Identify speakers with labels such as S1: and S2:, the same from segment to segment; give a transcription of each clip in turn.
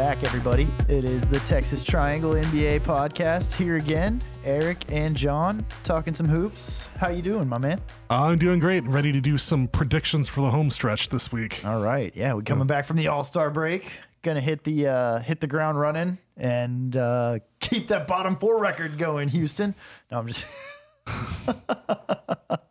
S1: back, everybody. It is the Texas Triangle NBA podcast here again. Eric and John talking some hoops. How you doing, my man?
S2: I'm doing great. Ready to do some predictions for the home stretch this week.
S1: All right, yeah, we're coming back from the All Star break. Gonna hit the uh, hit the ground running and uh, keep that bottom four record going, Houston. No, I'm just.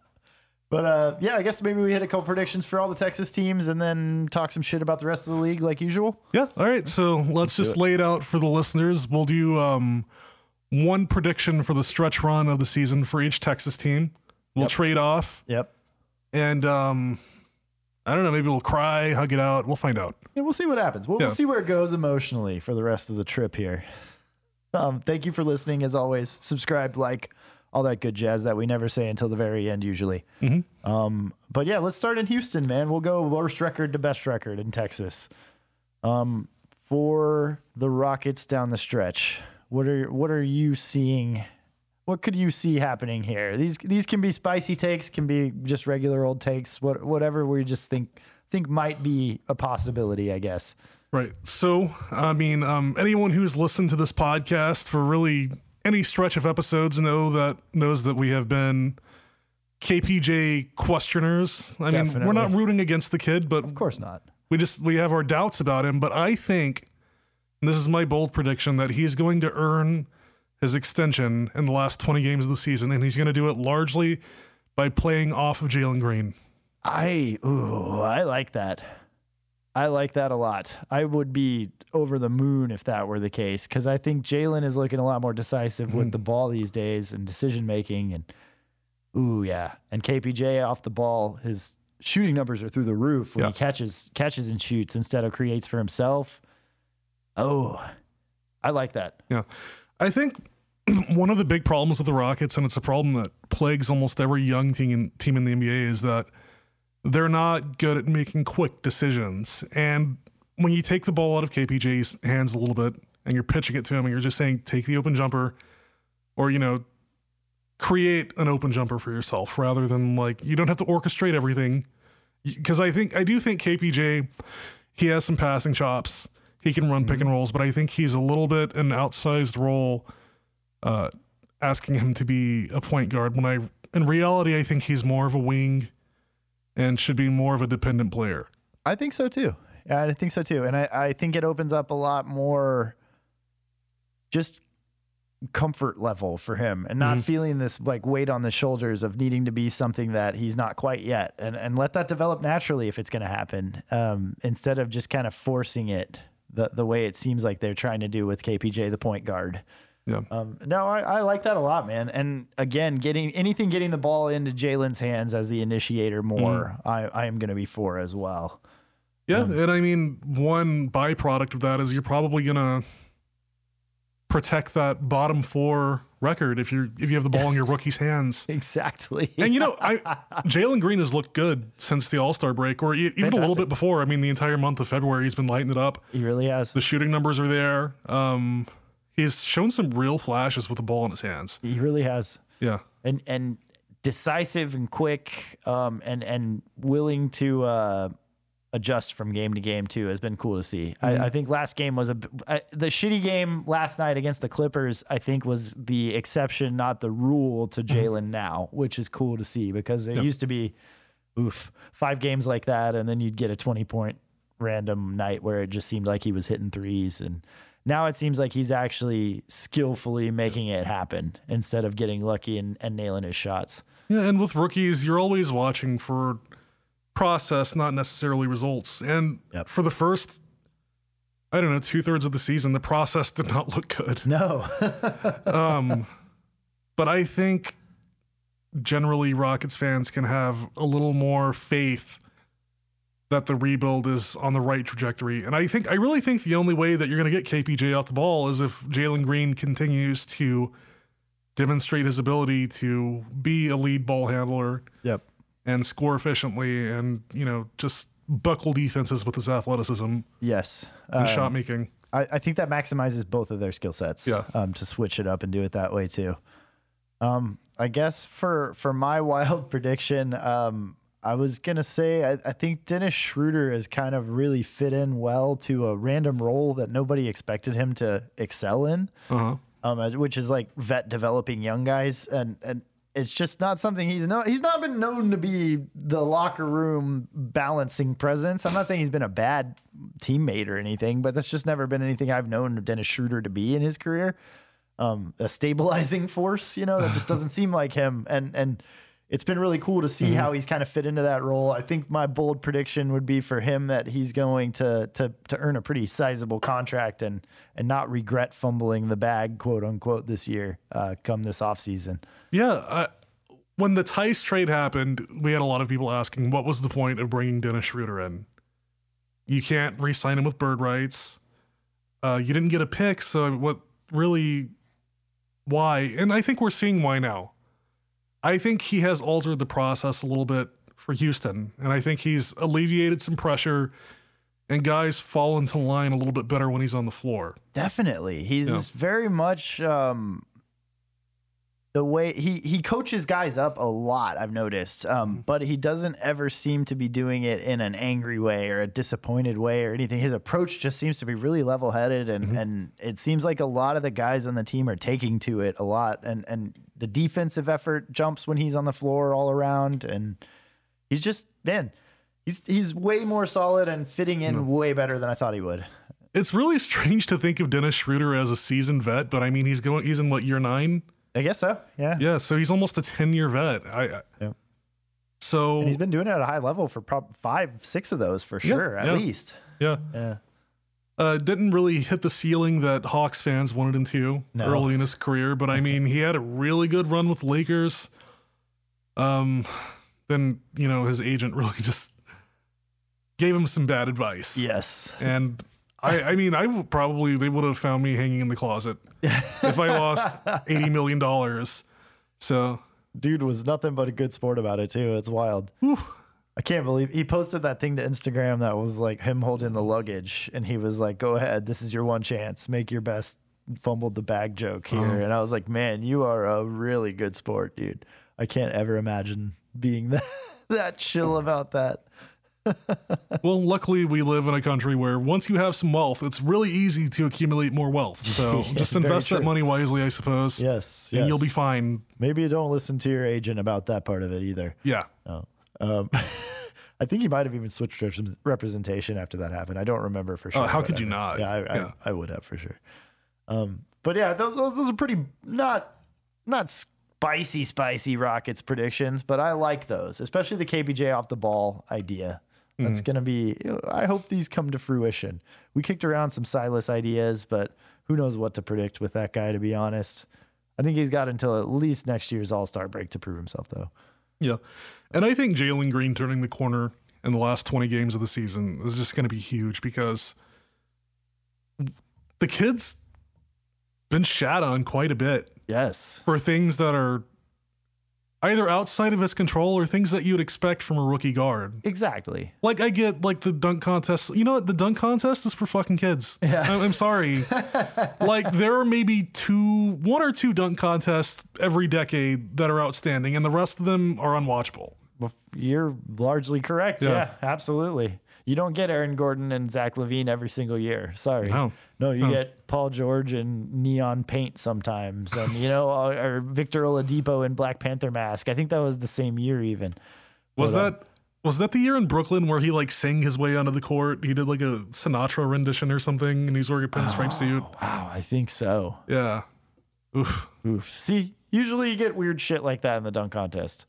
S1: But uh, yeah, I guess maybe we hit a couple predictions for all the Texas teams and then talk some shit about the rest of the league like usual.
S2: Yeah. All right. So let's, just lay it out for the listeners. We'll do um, one prediction for the stretch run of the season for each Texas team. We'll
S1: Yep.
S2: trade off,
S1: Yep.
S2: and um, I don't know. Maybe we'll cry, hug it out. We'll find out.
S1: Yeah, we'll see what happens. We'll, we'll see where it goes emotionally for the rest of the trip here. Um, thank you for listening. As always, subscribe, like, all that good jazz that we never say until the very end, usually. Um, but yeah, let's start in Houston, man. We'll go worst record to best record in Texas. Um, for the Rockets down the stretch, what are what are you seeing? What could you see happening here? These these can be spicy takes, can be just regular old takes. What whatever we just think think might be a possibility, I guess.
S2: Right. So, I mean, um, anyone who's listened to this podcast for really any stretch of episodes know that knows that we have been KPJ questioners. I mean, we're not rooting against the kid, but
S1: Of course not.
S2: we just we have our doubts about him. But I think and this is my bold prediction that he's going to earn his extension in the last 20 games of the season, and he's going to do it largely by playing off of Jalen Green.
S1: I ooh, I like that. I like that a lot. I would be over the moon if that were the case because I think Jalen is looking a lot more decisive with mm-hmm. the ball these days and decision making and ooh yeah. And KPJ off the ball, his shooting numbers are through the roof when
S2: Yeah.
S1: he catches catches and shoots instead of creates for himself. Oh, I like that.
S2: Yeah. I think one of the big problems with the Rockets, and it's a problem that plagues almost every young team, team in the NBA, is that they're not good at making quick decisions. And when you take the ball out of KPJ's hands a little bit and you're pitching it to him and you're just saying, take the open jumper or, you know, create an open jumper for yourself rather than like, you don't have to orchestrate everything. Because I think, I do think KPJ, he has some passing chops. He can run pick and rolls, but I think he's a little bit an outsized role, uh, asking him to be a point guard. When I, in reality, I think he's more of a wing and should be more of a dependent player.
S1: I think so too. Yeah, I think so too. And I, I think it opens up a lot more just comfort level for him and not feeling this like weight on the shoulders of needing to be something that he's not quite yet and and let that develop naturally if it's going to happen um, instead of just kind of forcing it the the way it seems like they're trying to do with KPJ the point guard.
S2: Yeah.
S1: Um, no, I, I like that a lot, man. And again, getting anything getting the ball into Jalen's hands as the initiator more, I, I am going to be for as well.
S2: Yeah, and I mean, one byproduct of that is you're probably gonna protect that bottom four record if you're if you have the ball in your rookie's hands.
S1: Exactly.
S2: And you know, I Jalen Green has looked good since the All Star break, or even a little bit before. I mean, the entire month of February, he's been lighting it up.
S1: he really has.
S2: The shooting numbers are there. Um, he's shown some real flashes with the ball in his hands.
S1: He really has.
S2: Yeah,
S1: And and decisive and quick, um, and and willing to uh, adjust from game to game too has been cool to see. I, I think last game was a I, the shitty game last night against the Clippers. I think was the exception, not the rule to Jalen now, which is cool to see because there used to be, oof, five games like that, and then you'd get a twenty point random night where it just seemed like he was hitting threes and. Now it seems like he's actually skillfully making it happen instead of getting lucky and, and nailing his shots.
S2: yeah. And with rookies, you're always watching for process, not necessarily results. And
S1: Yep.
S2: for the first, I don't know, two thirds of the season, the process did not look good.
S1: No.
S2: Um, but I think generally Rockets fans can have a little more faith that the rebuild is on the right trajectory. And I think I really think the only way that you're going to get KPJ off the ball is if Jalen Green continues to demonstrate his ability to be a lead ball handler
S1: yep.
S2: and score efficiently and, you know, just buckle defenses with his athleticism
S1: Yes.
S2: and
S1: Uh,
S2: shot making.
S1: I, I think that maximizes both of their skill sets.
S2: Yeah.
S1: Um, to switch it up and do it that way too. Um, I guess for for my wild prediction, um, I was gonna say I, I think Dennis Schroeder has kind of really fit in well to a random role that nobody expected him to excel in,
S2: Uh-huh.
S1: um, as- which is like vet developing young guys, and and it's just not something he's no he's not been known to be the locker room balancing presence. I'm not saying he's been a bad teammate or anything, but that's just never been anything I've known Dennis Schroeder to be in his career. Um, a stabilizing force, you know, that just doesn't seem like him, and and it's been really cool to see how he's kind of fit into that role. I think my bold prediction would be for him that he's going to to to earn a pretty sizable contract and and not regret fumbling the bag, quote unquote, this year, uh, come this offseason.
S2: Yeah. Uh, when the Theis trade happened, we had a lot of people asking, what was the point of bringing Dennis Schroeder in? You can't re sign him with bird rights. Uh, you didn't get a pick. So, what really, why? And I think we're seeing why now. I think he has altered the process a little bit for Houston. And I think he's alleviated some pressure and guys fall into line a little bit better when he's on the floor.
S1: Definitely. He's
S2: Yeah.
S1: very much um the way he he coaches guys up a lot, I've noticed. Um mm-hmm. but he doesn't ever seem to be doing it in an angry way or a disappointed way or anything. His approach just seems to be really level-headed and mm-hmm. and it seems like a lot of the guys on the team are taking to it a lot and and the defensive effort jumps when he's on the floor all around and he's just man, he's he's way more solid and fitting in mm-hmm. way better than I thought he would.
S2: It's really strange to think of Dennis Schroeder as a seasoned vet, but I mean, he's going, he's in what, year nine?
S1: I guess so. Yeah.
S2: Yeah, so he's almost a ten year vet. I, I
S1: Yeah.
S2: so
S1: And he's been doing it at a high level for prob five, six of those for sure, at
S2: yeah.
S1: least.
S2: yeah,
S1: Yeah.
S2: uh, didn't really hit the ceiling that Hawks fans wanted him to
S1: No.
S2: early in his career, but I mean, he had a really good run with Lakers. Um, then you know his agent really just gave him some bad advice.
S1: Yes.
S2: and I, I mean, I would probably they would have found me hanging in the closet if I lost eighty million dollars. So
S1: Dude was nothing but a good sport about it too. It's wild. I can't believe he posted that thing to Instagram that was like him holding the luggage and he was like, Go ahead, this is your one chance. Make your best fumbled the bag joke here.
S2: Uh-huh.
S1: And I was like, Man, you are a really good sport, dude. I can't ever imagine being that that chill about that.
S2: Well, luckily, we live in a country where once you have some wealth, it's really easy to accumulate more wealth. So just invest that money wisely, I suppose.
S1: Yes.
S2: And you'll be fine.
S1: Maybe you don't listen to your agent about that part of it either.
S2: Yeah.
S1: Oh. Um, I think he might have even switched rep- representation after that happened. I don't remember for sure.
S2: Oh, how could
S1: I-
S2: you not?
S1: Yeah, I,
S2: Yeah.
S1: I, I would have for sure. Um, but yeah, those, those those are pretty not not spicy spicy Rockets predictions, but I like those, especially the KPJ off the ball idea.
S2: Mm-hmm.
S1: That's gonna be. I hope these come to fruition. We kicked around some Silas ideas, but who knows what to predict with that guy? To be honest, I think he's got until at least next year's All Star break to prove himself, though.
S2: Yeah. And I think Jalen Green turning the corner in the last 20 games of the season is just going to be huge because the kid's been shat on quite a bit
S1: Yes.
S2: for things that are either outside of his control or things that you'd expect from a rookie guard.
S1: Exactly.
S2: Like I get like the dunk contest. You know what? The dunk contest is for fucking kids.
S1: Yeah.
S2: I'm, I'm sorry. like there are maybe two, one or two dunk contests every decade that are outstanding, and the rest of them are unwatchable.
S1: You're largely correct.
S2: Yeah.
S1: Yeah. absolutely. You don't get Aaron Gordon and Zach LaVine every single year. Sorry.
S2: No.
S1: No, you
S2: No.
S1: get Paul George and neon paint sometimes, and you know, or or Victor Oladipo in Black Panther mask. I think that was the same year even.
S2: Was
S1: But, uh,
S2: that was that the year in Brooklyn where he like sang his way onto the court? He did like a Sinatra rendition or something, and he's wearing a pinstripe suit.
S1: Wow, I think so.
S2: Yeah. Oof.
S1: Oof. See, usually you get weird shit like that in the dunk contest.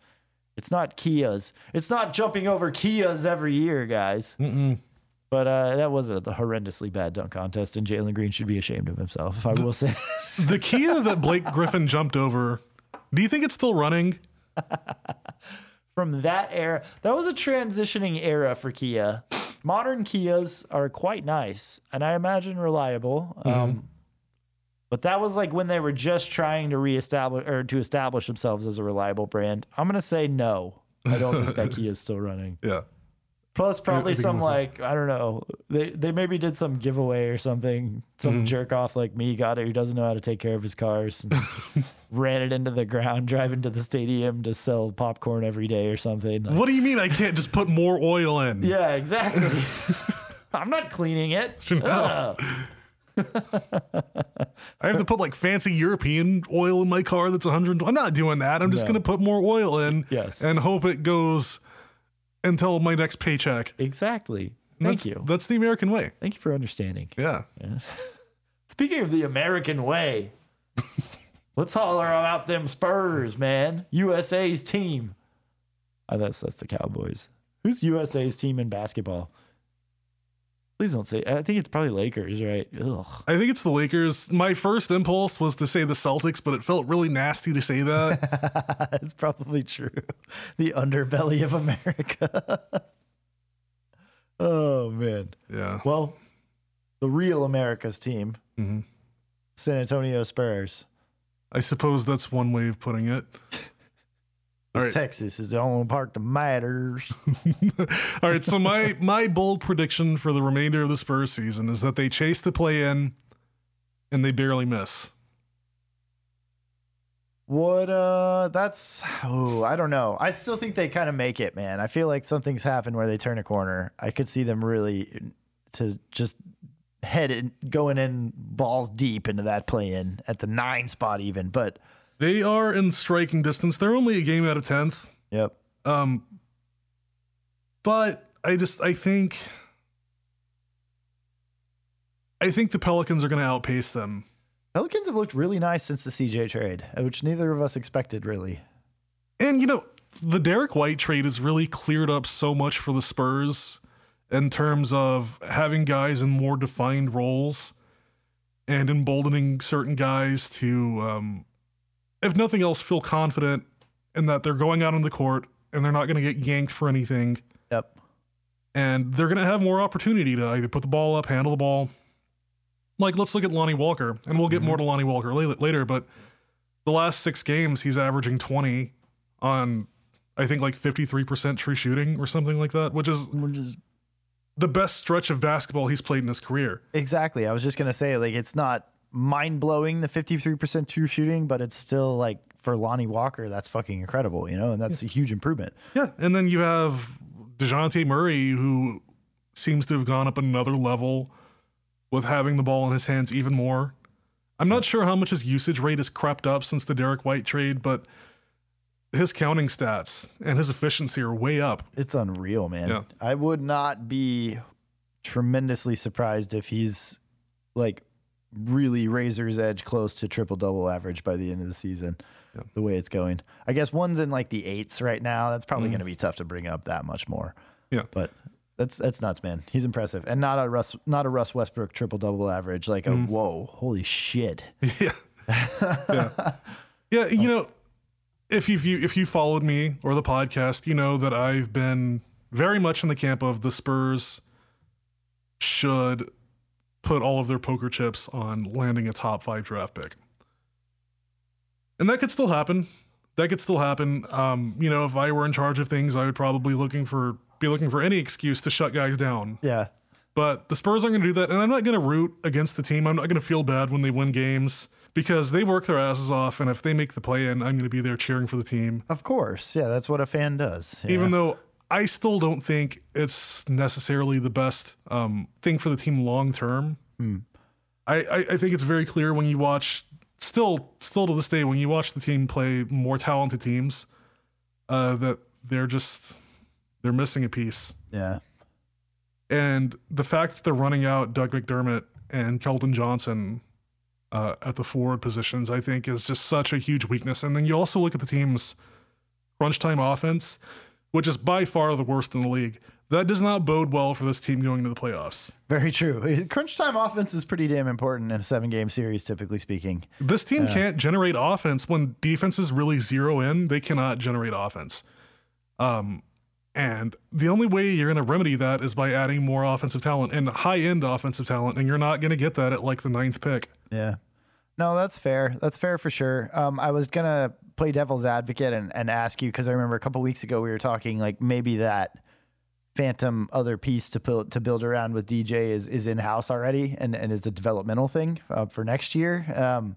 S1: It's not Kias. It's not jumping over Kias every year, guys.
S2: Mm-mm.
S1: But uh, that was a horrendously bad dunk contest, and Jalen Green should be ashamed of himself. If I will say.
S2: The Kia that Blake Griffin jumped over. Do you think it's still running?
S1: from that era, that was a transitioning era for Kia. Modern Kias are quite nice, and I imagine reliable. Um, but that was like when they were just trying to reestablish or to establish themselves as a reliable brand. I'm gonna say no. I don't think that Kia is still running.
S2: Yeah.
S1: Plus, probably some like I don't know. They they maybe did some giveaway or something. Some
S2: Mm-hmm.
S1: jerk off like me got it who doesn't know how to take care of his cars. And ran it into the ground, driving to the stadium to sell popcorn every day or something. Like,
S2: What do you mean I can't just put more oil in?
S1: yeah, exactly. I'm not cleaning it.
S2: No. I have to put like fancy European oil in my car that's 100. I'm not doing that. I'm just
S1: No.
S2: going to put more oil in
S1: Yes.
S2: and hope it goes until my next paycheck.
S1: Exactly. Thank
S2: that's,
S1: you.
S2: That's the American way.
S1: Thank you for understanding.
S2: Yeah.
S1: Speaking of the American way, let's holler about them Spurs, man. USA's team. Oh, that's that's the Cowboys. Who's USA's team in basketball? Please don't say. I think it's probably Lakers, right? Ugh.
S2: I think it's the Lakers. My first impulse was to say the Celtics, but it felt really nasty to say that.
S1: That's probably true. The underbelly of America. oh man.
S2: yeah.
S1: Well, the real America's team,
S2: Mhm.
S1: San Antonio Spurs.
S2: I suppose that's one way of putting it. Right.
S1: Texas is the only part that matters.
S2: All right, so my my bold prediction for the remainder of the Spurs season is that they chase the play in and they barely miss.
S1: What uh that's oh, I don't know. I still think they kind of make it, man. I feel like something's happened where they turn a corner. I could see them really to just head in going in balls deep into that play in at the 9 spot even, but
S2: They are in striking distance. They're only a game out of 10th.
S1: yep.
S2: Um but I just I think I think the Pelicans are going to outpace them.
S1: Pelicans have looked really nice since the CJ trade, which neither of us expected really.
S2: And you know, the Derek White trade has really cleared up so much for the Spurs in terms of having guys in more defined roles and emboldening certain guys to, um, if nothing else, feel confident in that they're going out on the court and they're not going to get yanked for anything.
S1: Yep.
S2: And they're going to have more opportunity to either put the ball up, handle the ball. Like, let's look at Lonnie Walker, and we'll get mm-hmm. more to Lonnie Walker later, but the last six games, he's averaging 20 on, I think, like 53% true shooting or something like that, which is
S1: Which is
S2: the best stretch of basketball he's played in his career.
S1: Exactly. I was just gonna say, like, it's not mind blowing the fifty three percent true shooting, but it's still like for Lonnie Walker, that's fucking incredible, you know, and that's a huge improvement.
S2: Yeah. And then you have Dejounte Murray, who seems to have gone up another level with having the ball in his hands even more. I'm not sure how much his usage rate has crept up since the Derek White trade, but his counting stats and his efficiency are way up.
S1: It's unreal, man.
S2: Yeah.
S1: I would not be tremendously surprised if he's like really razor's edge close to triple double average by the end of the season.
S2: Yeah.
S1: The way it's going, I guess one's in like the eights right now. That's probably
S2: Mhm.
S1: going to be tough to bring up that much more.
S2: Yeah.
S1: but that's that's nuts, man. He's impressive, and not a Russ, not a Russ Westbrook triple double average. Like a whoa, holy shit.
S2: yeah. yeah. Yeah, you know, if you if you followed me or the podcast, you know that I've been very much in the camp of the Spurs should put all of their poker chips on landing a top 5 draft pick. And that could still happen. That could still happen. Um, you know, if I were in charge of things, I would probably looking for be looking for any excuse to shut guys down.
S1: Yeah,
S2: But the Spurs aren't going to do that. And I'm not going to root against the team. I'm not going to feel bad when they win games because they work their asses off. And if they make the play in, I'm going to be there cheering for the team.
S1: of course. Yeah, that's what a fan does. you
S2: Even though I still don't think it's necessarily the best um, thing for the team long term. I, I, I think it's very clear when you watch, still, still to this day, when you watch the team play more talented teams, uh, that they're just they're missing a piece.
S1: yeah,
S2: And the fact that they're running out Doug McDermott and Keldon Johnson uh, at the forward positions, I think, is just such a huge weakness. And then you also look at the team's crunch time offense, which is by far the worst in the league. That does not bode well for this team going to the playoffs.
S1: very true. Crunch time offense is pretty damn important in a seven game series, typically speaking.
S2: This team can't generate offense when defenses really zero in. They cannot generate offense. Um, and the only way you're going to remedy that is by adding more offensive talent and high end offensive talent. And you're not going to get that at like the ninth pick.
S1: Yeah. No, that's fair. That's fair for sure. Um, I was gonna play devil's advocate and, and ask you because I remember a couple weeks ago we were talking like maybe that phantom other piece to build to build around with DJ is is in house already and and is a developmental thing uh, for next year. Um,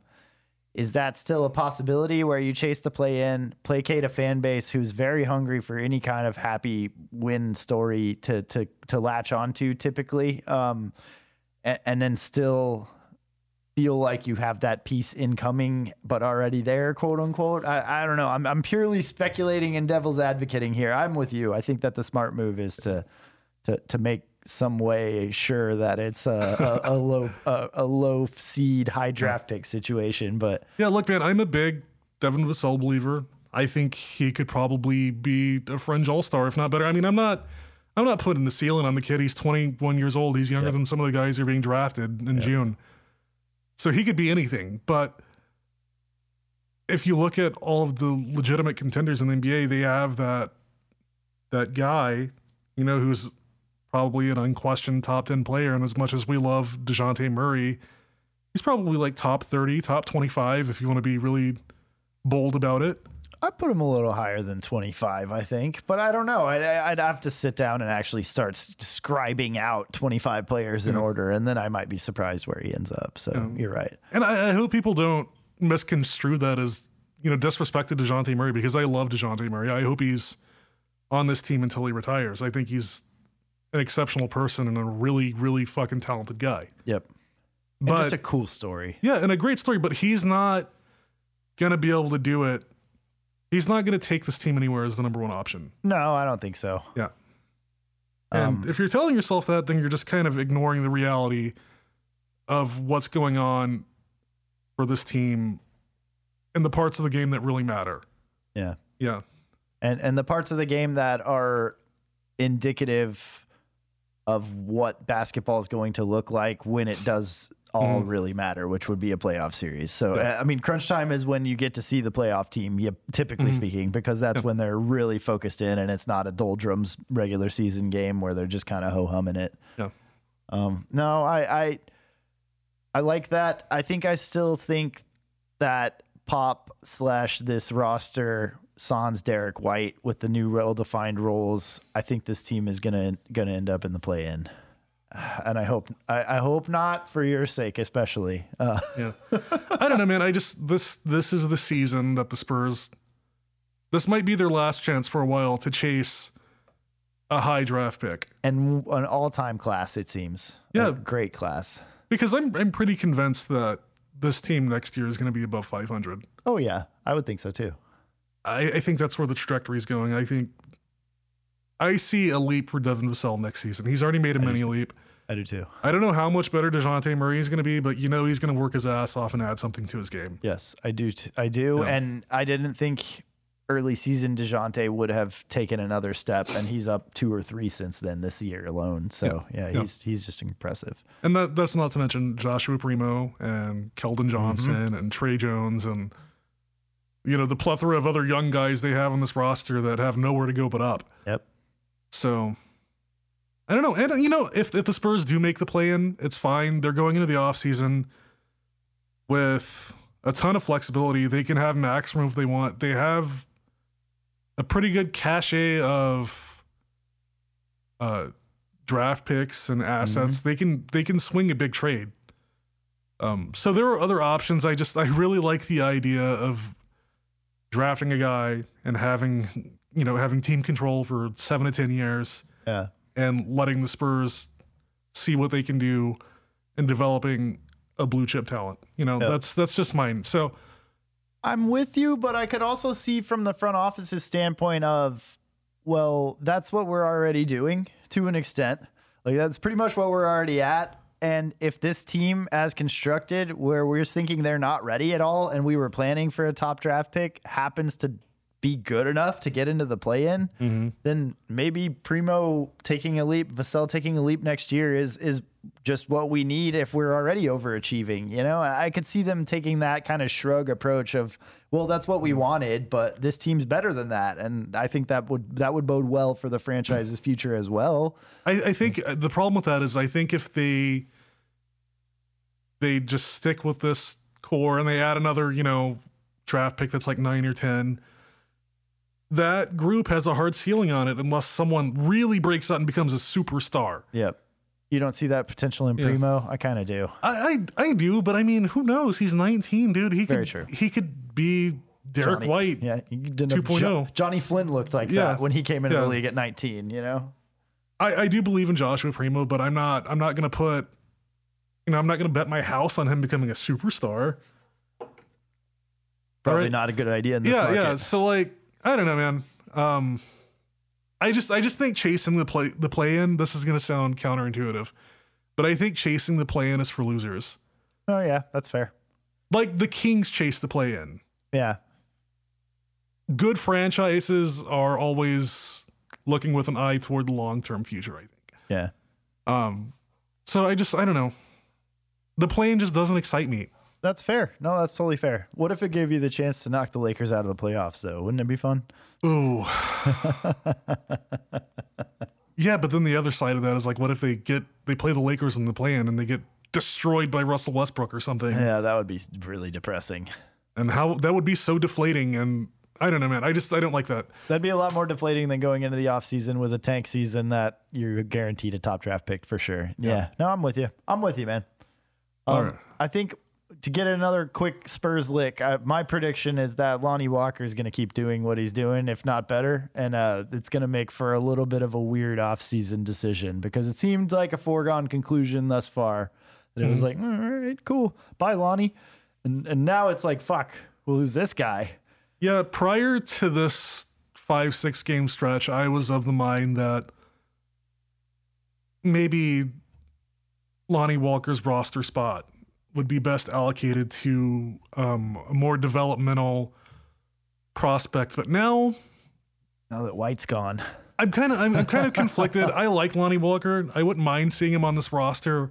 S1: is that still a possibility where you chase the play in, placate a fan base who's very hungry for any kind of happy win story to to to latch onto typically, um, and, and then still feel like you have that piece incoming but already there, quote unquote. I, I don't know. I'm I'm purely speculating and devil's advocating here. I'm with you. I think that the smart move is to to to make some way sure that it's a, a, a low a, a low seed high draft pick situation. But
S2: Yeah, look, man, I'm a big Devin Vassell believer. I think he could probably be a fringe all star, if not better. I mean, I'm not I'm not putting the ceiling on the kid. He's 21 years old. He's younger than some of the guys who are being drafted in June. So he could be anything. But if you look at all of the legitimate contenders in the NBA, they have that that guy, you know, who's probably an unquestioned top 10 player. And as much as we love Dejounte Murray, he's probably like top 30, top 25 if you want to be really bold about it.
S1: I put him a little higher than 25, I think, but I don't know. I, would have to sit down and actually start scribing out 25 players in order, and then I might be surprised where he ends up. So you're right.
S2: And I, I, hope people don't misconstrue that as you know disrespect to Dejounte Murray because I love Dejounte Murray. I hope he's on this team until he retires. I think he's an exceptional person and a really, really fucking talented guy.
S1: Yep. But and just a cool story.
S2: Yeah, and a great story. But he's not gonna be able to do it He's not going to take this team anywhere as the number one option.
S1: No, I don't think so.
S2: Yeah. And um, if you're telling yourself that, then you're just kind of ignoring the reality of what's going on for this team in the parts of the game that really matter.
S1: Yeah.
S2: Yeah.
S1: And and the parts of the game that are indicative of what basketball is going to look like when it does all mm. really matter, which would be a playoff series. So, yeah. I mean, crunch time is when you get to see the playoff team, typically mm. speaking, because that's yeah. when they're really focused in and it's not a doldrums regular season game where they're just kind of ho humming it.
S2: Yeah.
S1: Um, no, I, I, I like that. I think I still think that pop slash this roster sans Derek White with the new well defined roles. I think this team is gonna gonna end up in the play in and I hope I, I, hope not for your sake, especially. Uh.
S2: Yeah, I don't know, man. I just this this is the season that the Spurs. This might be their last chance for a while to chase a high draft pick
S1: and an all-time class. It seems.
S2: Yeah,
S1: a great class.
S2: Because I'm I'm pretty convinced that this team next year is going to be above 500.
S1: Oh yeah, I would think so too.
S2: I, I think that's where the trajectory is going. I think I see a leap for Devin Vassell next season. He's already made a mini leap.
S1: I do too.
S2: I don't know how much better Dejounte Murray is going to be, but you know he's going to work his ass off and add something to his game.
S1: Yes, I do. T- I do, yeah. and I didn't think early season Dejounte would have taken another step, and he's up two or three since then this year alone. So yeah, yeah he's yeah. he's just impressive.
S2: And that that's not to mention Joshua Primo and Keldon Johnson mm-hmm. and Tre Jones and you know the plethora of other young guys they have on this roster that have nowhere to go but up.
S1: Yep.
S2: So I don't know. And you know, if if the Spurs do make the play in, it's fine. They're going into the offseason with a ton of flexibility. They can have max room if they want. They have a pretty good cachet of uh, draft picks and assets. Mm-hmm. They can they can swing a big trade. Um, so there are other options. I just I really like the idea of drafting a guy and having you know having team control for seven to ten years.
S1: Yeah
S2: and letting the Spurs see what they can do and developing a blue chip talent. You know, yep. that's that's just mine. So
S1: I'm with you, but I could also see from the front office's standpoint of, well, that's what we're already doing to an extent. Like that's pretty much what we're already at. And if this team, as constructed, where we're thinking they're not ready at all, and we were planning for a top draft pick, happens to be good enough to get into the play in, mm-hmm. then maybe Primo taking a leap, Vassell taking a leap next year is is just what we need if we're already overachieving. You know, I could see them taking that kind of shrug approach of, well, that's what we wanted, but this team's better than that, and I think that would that would bode well for the franchise's future as well.
S2: I, I think the problem with that is I think if they they just stick with this core and they add another, you know, draft pick that's like nine or ten that group has a hard ceiling on it unless someone really breaks out and becomes a superstar.
S1: Yep. You don't see that potential in
S2: Yeah.
S1: Primo? I kind of do.
S2: I, I I do, but I mean, who knows? He's 19, dude. He
S1: Very
S2: could
S1: true.
S2: he could be Derek
S1: Johnny-
S2: White.
S1: Yeah, you didn't
S2: 2.0.
S1: Jo- oh. Johnny Flynn looked like
S2: Yeah.
S1: that when he came into
S2: Yeah.
S1: the league at 19. You know,
S2: I, I do believe in Joshua Primo, but I'm not I'm not gonna put you know, I'm not gonna bet my house on him becoming a superstar.
S1: probably
S2: right.
S1: not a good idea in this
S2: yeah,
S1: market.
S2: yeah. So like, I don't know, man. Um, I just I just think chasing the play the play in. This is gonna sound counterintuitive, but I think chasing the play in is for losers.
S1: Oh yeah, that's fair.
S2: Like the Kings chase the play in.
S1: Yeah,
S2: Good franchises are always looking with an eye toward the long term future. I think.
S1: yeah.
S2: Um, so I just I don't know. The plane just doesn't excite me.
S1: That's fair. No, that's totally fair. What if it gave you the chance to knock the Lakers out of the playoffs, though? Wouldn't it be fun?
S2: Ooh. yeah, but then the other side of that is like, what if they get they play the Lakers in the play-in and they get destroyed by Russell Westbrook or something?
S1: Yeah, that would be really depressing.
S2: And how that would be so deflating. And I don't know, man. I just I don't like that.
S1: That'd be a lot more deflating than going into the offseason with a tank season that you're guaranteed a top draft pick for sure. Yeah. No, I'm with you. I'm with you, man. Um,
S2: All right.
S1: I think to get another quick Spurs lick, I, my prediction is that Lonnie Walker is going to keep doing what he's doing, if not better. And uh, it's going to make for a little bit of a weird offseason decision because it seemed like a foregone conclusion thus far that it was like, all right, cool. Bye, Lonnie. And, and now it's like, fuck, well, who's this guy?
S2: Yeah, prior to this five, six game stretch, I was of the mind that maybe Lonnie Walker's roster spot would be best allocated to um, a more developmental prospect. But now
S1: Now that White's gone.
S2: I'm kind of I'm, I'm kind of conflicted. I like Lonnie Walker. I wouldn't mind seeing him on this roster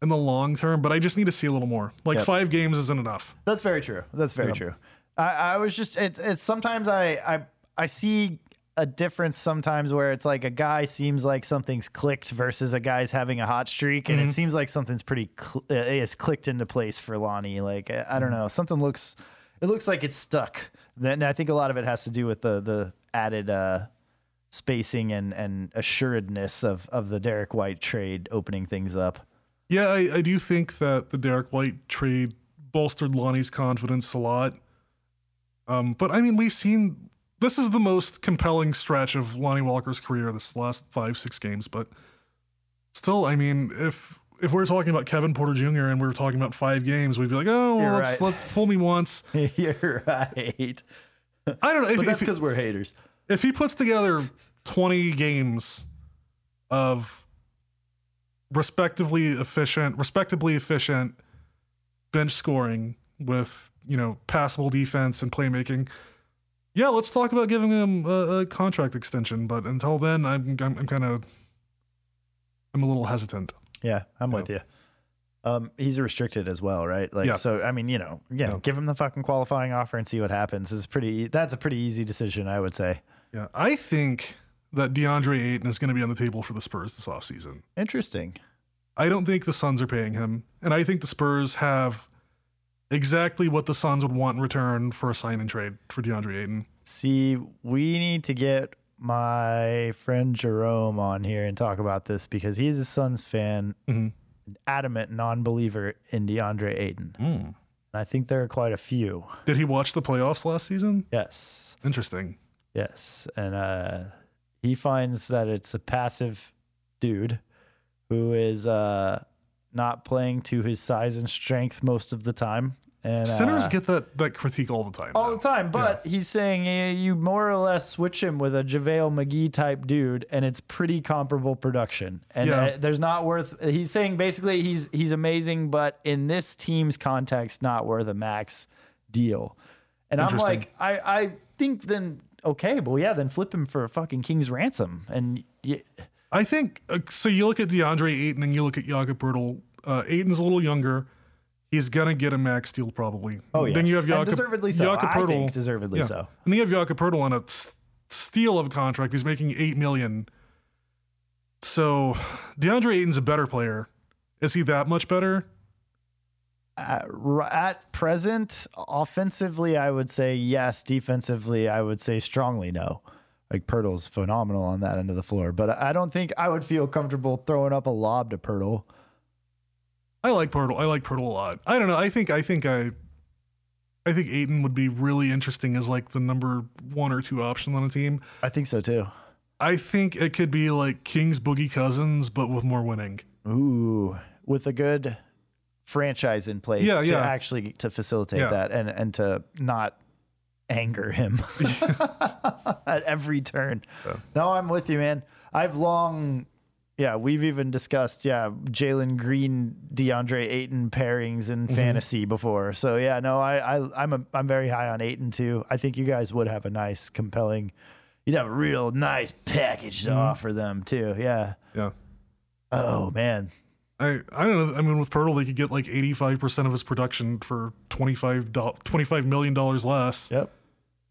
S2: in the long term, but I just need to see a little more. Like
S1: Yep.
S2: five games isn't enough.
S1: That's very true. That's very
S2: Yeah.
S1: true. I, I was just it's it's sometimes I I I see a difference sometimes where it's like a guy seems like something's clicked versus a guy's having a hot streak, and it seems like something's pretty cl- uh, is clicked into place for Lonnie. Like I, I don't know, something looks it looks like it's stuck. Then I think a lot of it has to do with the the added uh, spacing and and assuredness of of the Derek White trade opening things up.
S2: Yeah, I, I do think that the Derek White trade bolstered Lonnie's confidence a lot. Um, but I mean, we've seen this is the most compelling stretch of Lonnie Walker's career this last five, six games. But still, I mean, if if we're talking about Kevin Porter Jr. and we were talking about five games, we'd be like, oh, well, let's
S1: right.
S2: let fool me once.
S1: You're right,
S2: I don't know if,
S1: but that's because we're haters.
S2: if he puts together 20 games of respectively efficient, respectably efficient bench scoring with, you know, passable defense and playmaking, yeah, let's talk about giving him a, a contract extension. But until then, I'm, I'm, I'm kind of, I'm a little hesitant.
S1: Yeah, I'm with you. Um, he's restricted as well, right? Like,
S2: Yeah.
S1: so I mean, you know, yeah,
S2: Yeah.
S1: give him the fucking qualifying offer and see what happens. Is pretty. That's a pretty easy decision, I would say.
S2: Yeah. I think that DeAndre Ayton is going to be on the table for the Spurs this offseason.
S1: Interesting.
S2: I don't think the Suns are paying him, and I think the Spurs have exactly what the Suns would want in return for a sign and trade for DeAndre Ayton.
S1: See, we need to get my friend Jerome on here and talk about this because he's a Suns fan,
S2: Mhm.
S1: adamant non-believer in DeAndre Ayton. And I think there are quite a few.
S2: Did he watch the playoffs last season?
S1: Yes.
S2: Interesting.
S1: Yes, and uh, he finds that it's a passive dude who is uh, not playing to his size and strength most of the time. And
S2: Centers
S1: uh,
S2: get that that critique all the time.
S1: all
S2: though.
S1: the time, but he's saying eh, you more or less switch him with a JaVale McGee type dude, and it's pretty comparable production. And
S2: Yeah.
S1: uh, there's not worth. He's saying basically he's he's amazing, but in this team's context, not worth a max deal. And I'm like, I I think then okay, well yeah, then flip him for a fucking king's ransom, and yeah.
S2: I think uh, so. You look at DeAndre Ayton and you look at Jakob Poeltl. Uh, Ayton's a little younger. He's gonna get a max deal probably.
S1: oh yeah,
S2: Then you have Jakob,
S1: deservedly so.
S2: Jakob
S1: I think deservedly
S2: Yeah.
S1: so.
S2: And then you have Jakob Poeltl on a s- steal of a contract. He's making eight million. So DeAndre Ayton's a better player. Is he that much better?
S1: At, at present, offensively, I would say yes. Defensively, I would say strongly no. Like Poeltl's phenomenal on that end of the floor, but I don't think I would feel comfortable throwing up a lob to Poeltl.
S2: I like Poeltl. I like Poeltl a lot. I don't know. I think I think I I think Ayton would be really interesting as like the number one or two option on a team.
S1: I think so too.
S2: I think it could be like King's Boogie Cousins, but with more winning.
S1: Ooh, with a good franchise in place
S2: Yeah,
S1: to
S2: yeah.
S1: actually to facilitate
S2: Yeah.
S1: that and and to not anger him at every turn. No, I'm with you, man. I've long, yeah, we've even discussed, yeah, Jalen Green, DeAndre Ayton pairings in mm-hmm. fantasy before. So yeah, no, I, I I'm a, I'm very high on Ayton too. I think you guys would have a nice, compelling. You'd have a real nice package to mm-hmm. offer them too. Yeah.
S2: Yeah.
S1: Oh man,
S2: I, I don't know. I mean, with Poeltl, they could get like 85% of his production for 25, do- $25 million less.
S1: Yep.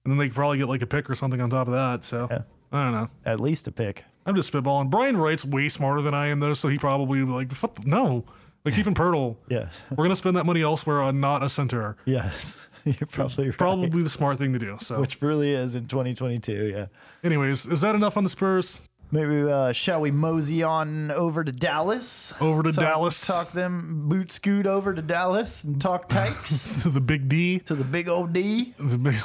S2: And then they could probably get like a pick or something on top of that. So
S1: Yeah.
S2: I don't know.
S1: At least a pick.
S2: I'm just spitballing. Brian Wright's way smarter than I am, though. So he probably would be like, Fuck, no, like keeping Poeltl.
S1: Yeah.
S2: We're going to spend that money elsewhere on not a center.
S1: yes. You're probably right.
S2: Probably the smart thing to do. So,
S1: Which really is in 2022. Yeah.
S2: anyways, is that enough on the Spurs?
S1: Maybe uh, shall we mosey on over to Dallas?
S2: Over to
S1: Talk-
S2: Dallas.
S1: Talk them boot scoot over to Dallas and talk tanks
S2: to the big D.
S1: to the big old D
S2: The big.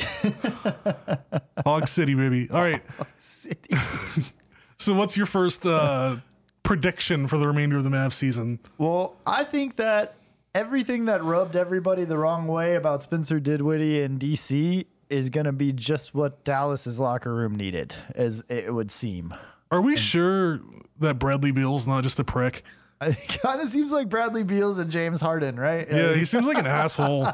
S2: Hog City, baby. All right.
S1: city.
S2: So, what's your first uh, prediction for the remainder of the Mavs season?
S1: well, I think that everything that rubbed everybody the wrong way about Spencer Dinwiddie in DC is going to be just what Dallas's locker room needed, as it would seem.
S2: Are we sure that Bradley Beal's not just a prick?
S1: It kind of seems like Bradley Beals and James Harden, right?
S2: Yeah, he seems like an asshole.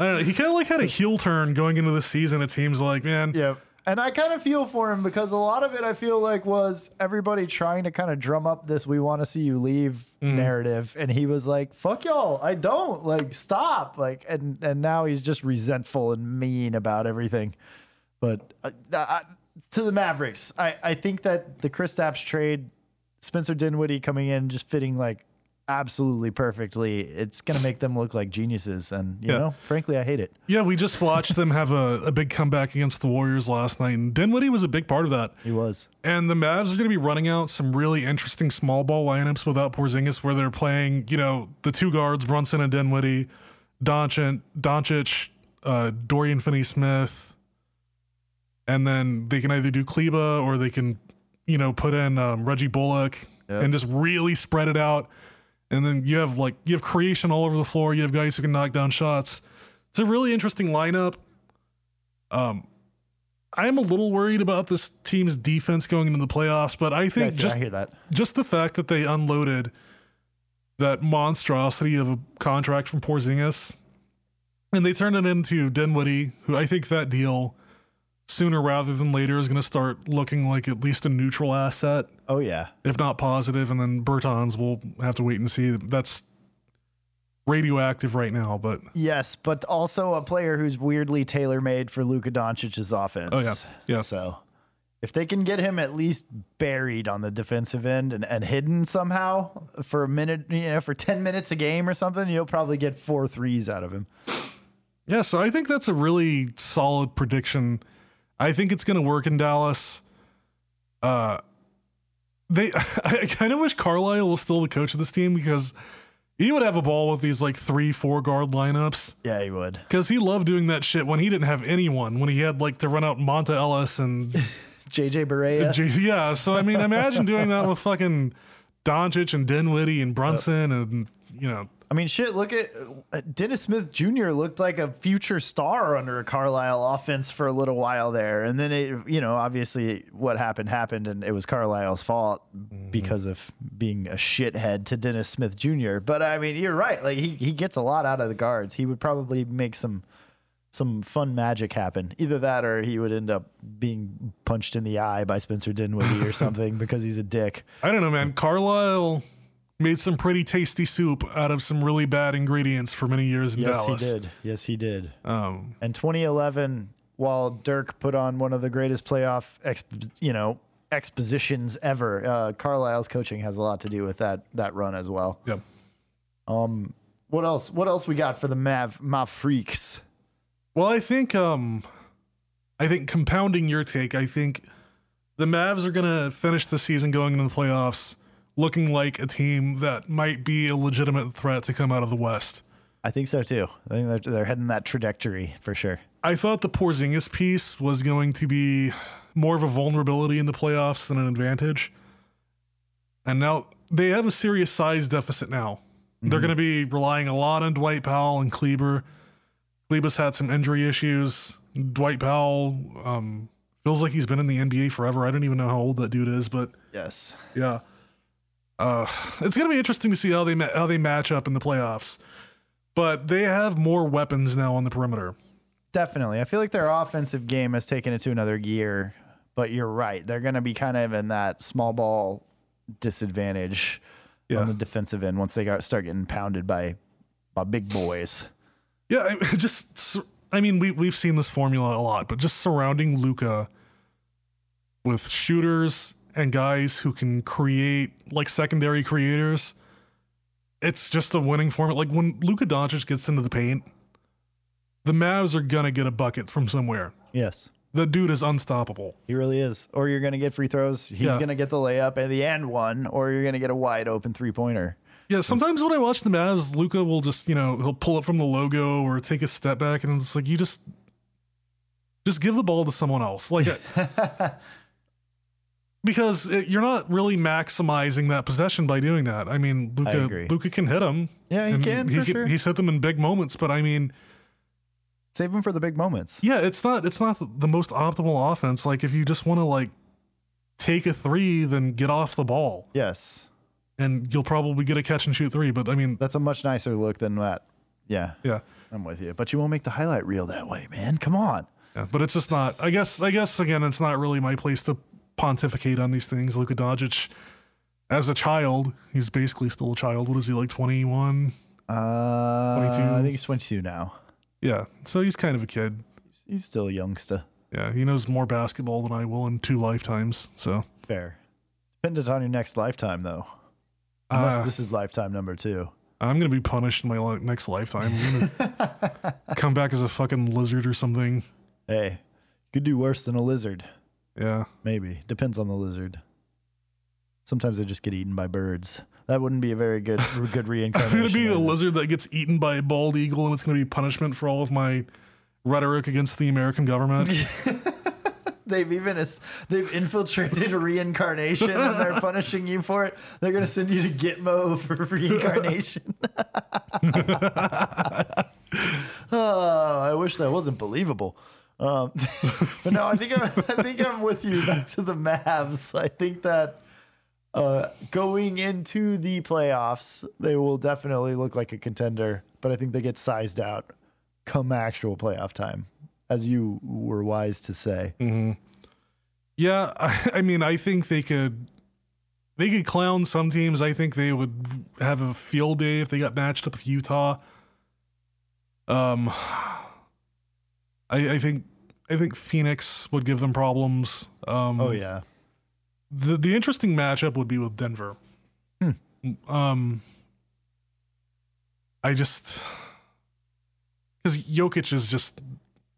S2: I don't know. He kind of like had a heel turn going into the season. It seems like, man.
S1: Yeah. And I kind of feel for him because a lot of it I feel like was everybody trying to kind of drum up this we want to see you leave narrative and he was like fuck y'all I don't like stop like and and now he's just resentful and mean about everything. But uh, I, to the Mavericks, I I think that the Kristaps trade Spencer Dinwiddie coming in just fitting like absolutely perfectly. It's going to make them look like geniuses and you
S2: Yeah.
S1: know, frankly I hate it.
S2: Yeah, we just watched them have a, a big comeback against the Warriors last night, and Dinwiddie was a big part of that.
S1: He was.
S2: And the Mavs are going to be running out some really interesting small ball lineups without Porzingis, where they're playing, you know, the two guards, Brunson and Dinwiddie, Doncic, Doncic, uh, Dorian Finney-Smith, and then they can either do Kleber or they can, you know, put in um, Reggie Bullock
S1: Yep.
S2: and just really spread it out. And then you have like you have creation all over the floor. You have guys who can knock down shots. It's a really interesting lineup. Um, I'm a little worried about this team's defense going into the playoffs, but I think
S1: feel-
S2: just
S1: I hear that.
S2: just the fact that they unloaded that monstrosity of a contract from Porzingis and they turned it into Dinwiddie, who I think that deal sooner rather than later is going to start looking like at least a neutral asset,
S1: Oh yeah.
S2: if not. And then Bertans, we'll have to wait and see. That's radioactive right now, but
S1: Yes, but also a player who's weirdly tailor made for Luka Doncic's offense.
S2: Oh, yeah. Yeah.
S1: So if they can get him at least buried on the defensive end and, and hidden somehow for a minute, you know, for 10 minutes a game or something, you'll probably get four threes out of him.
S2: Yeah, so I think that's a really solid prediction. I think it's going to work in Dallas. Uh, they, I kind of wish Carlisle was still the coach of this team because he would have a ball with these like three, four guard lineups
S1: Yeah, he would.
S2: because he loved doing that shit when he didn't have anyone. When he had like to run out Monta Ellis and
S1: JJ Barea.
S2: J- yeah. So I mean, imagine doing that with fucking Doncic and Dinwiddie and Brunson and you know
S1: I mean, shit, look at uh, Dennis Smith Jr. looked like a future star under a Carlisle offense for a little while there. And then it, you know, obviously what happened happened and it was Carlisle's fault because of being a shithead to Dennis Smith Jr. But I mean, you're right. Like he, he gets a lot out of the guards. He would probably make some some fun magic happen. Either that or he would end up being punched in the eye by Spencer Dinwiddie or something because he's a dick.
S2: I don't know, man. Carlisle made some pretty tasty soup out of some really bad ingredients for many years in
S1: Yes,
S2: Dallas.
S1: Yes, he did. Yes, he did.
S2: Um,
S1: And 2011, while Dirk put on one of the greatest playoff, exp- you know, expositions ever, uh, Carlisle's coaching has a lot to do with that that run as well.
S2: yeah.
S1: Um, what else? What else we got for the Mav Mav freaks?
S2: Well, I think um I think compounding your take, I think the Mavs are gonna finish the season going into the playoffs looking like a team that might be a legitimate threat to come out of the West.
S1: I think so too. I think they're, they're heading that trajectory for sure.
S2: I thought the Porzingis piece was going to be more of a vulnerability in the playoffs than an advantage. And now they have a serious size deficit now. They're going to be relying a lot on Dwight Powell and Kleber. Kleber's had some injury issues. Dwight Powell um, feels like he's been in the NBA forever. I don't even know how old that dude is, but
S1: Yes.
S2: yeah, uh, it's going to be interesting to see how they ma- how they match up in the playoffs. But they have more weapons now on the perimeter.
S1: Definitely. I feel like their offensive game has taken it to another gear, but you're right. They're going to be kind of in that small ball disadvantage
S2: Yeah.
S1: on the defensive end once they got, start getting pounded by by big boys.
S2: Yeah, I- just I mean we we've seen this formula a lot, but just surrounding Luka with shooters and guys who can create like secondary creators, it's just a winning formula. Like when Luka Doncic gets into the paint, the Mavs are gonna get a bucket from somewhere.
S1: Yes.
S2: The dude is unstoppable.
S1: He really is. Or you're to get free throws. He's
S2: Yeah.
S1: to get the layup at the end one, or you're to get a wide open three pointer.
S2: Yeah, sometimes when I watch the Mavs, Luka will just, you know, he'll pull up from the logo or take a step back and it's like you just just give the ball to someone else. Like because it, you're not really maximizing that possession by doing that. I mean,
S1: Luka.
S2: Luka can hit them.
S1: Yeah, he can, for sure.
S2: He's hit them in big moments, but I mean,
S1: Save him for the big moments.
S2: yeah, it's not it's not the most optimal offense. Like if you just want to like take a 3 then get off the ball
S1: Yes.
S2: and you'll probably get a catch and shoot 3, but I mean,
S1: That's a much nicer look than that. Yeah.
S2: yeah.
S1: I'm with you. But you won't make the highlight reel that way, man. Come on.
S2: Yeah, but it's just not. I guess. I guess again, it's not really my place to pontificate on these things. Luka Doncic, as a child, he's basically still a child. What is he like? Twenty one.
S1: Uh,
S2: 22.
S1: I think he's 22 now.
S2: Yeah, so he's kind of a kid.
S1: He's still a youngster.
S2: Yeah, he knows more basketball than I will in two lifetimes. So
S1: Fair. Depends on your next lifetime, though. Unless
S2: uh,
S1: this is lifetime number two.
S2: I'm gonna be punished in my li- next lifetime. I'm come back as a fucking lizard or something.
S1: Hey, could do worse than a lizard.
S2: Yeah,
S1: Maybe. Depends on the lizard. Sometimes they just get eaten by birds. That wouldn't be a very good good
S2: I'm
S1: reincarnation.
S2: gonna be a lizard that gets eaten by a bald eagle, and it's gonna be punishment for all of my rhetoric against the American government.
S1: They've even they've infiltrated reincarnation and they're punishing you for it. They're gonna send you to Gitmo for reincarnation. oh, I wish that wasn't believable. Um, but no, I think I'm, I think I'm with you back to the Mavs. I think that uh, going into the playoffs, they will definitely look like a contender. But I think they get sized out come actual playoff time, as you were wise to say.
S2: Yeah, I, I mean, I think they could they could clown some teams. I think they would have a field day if they got matched up with Utah. Um, I, I think I think Phoenix would give them problems. Um,
S1: Oh yeah.
S2: the the interesting matchup would be with Denver. Um, I just because Jokic is just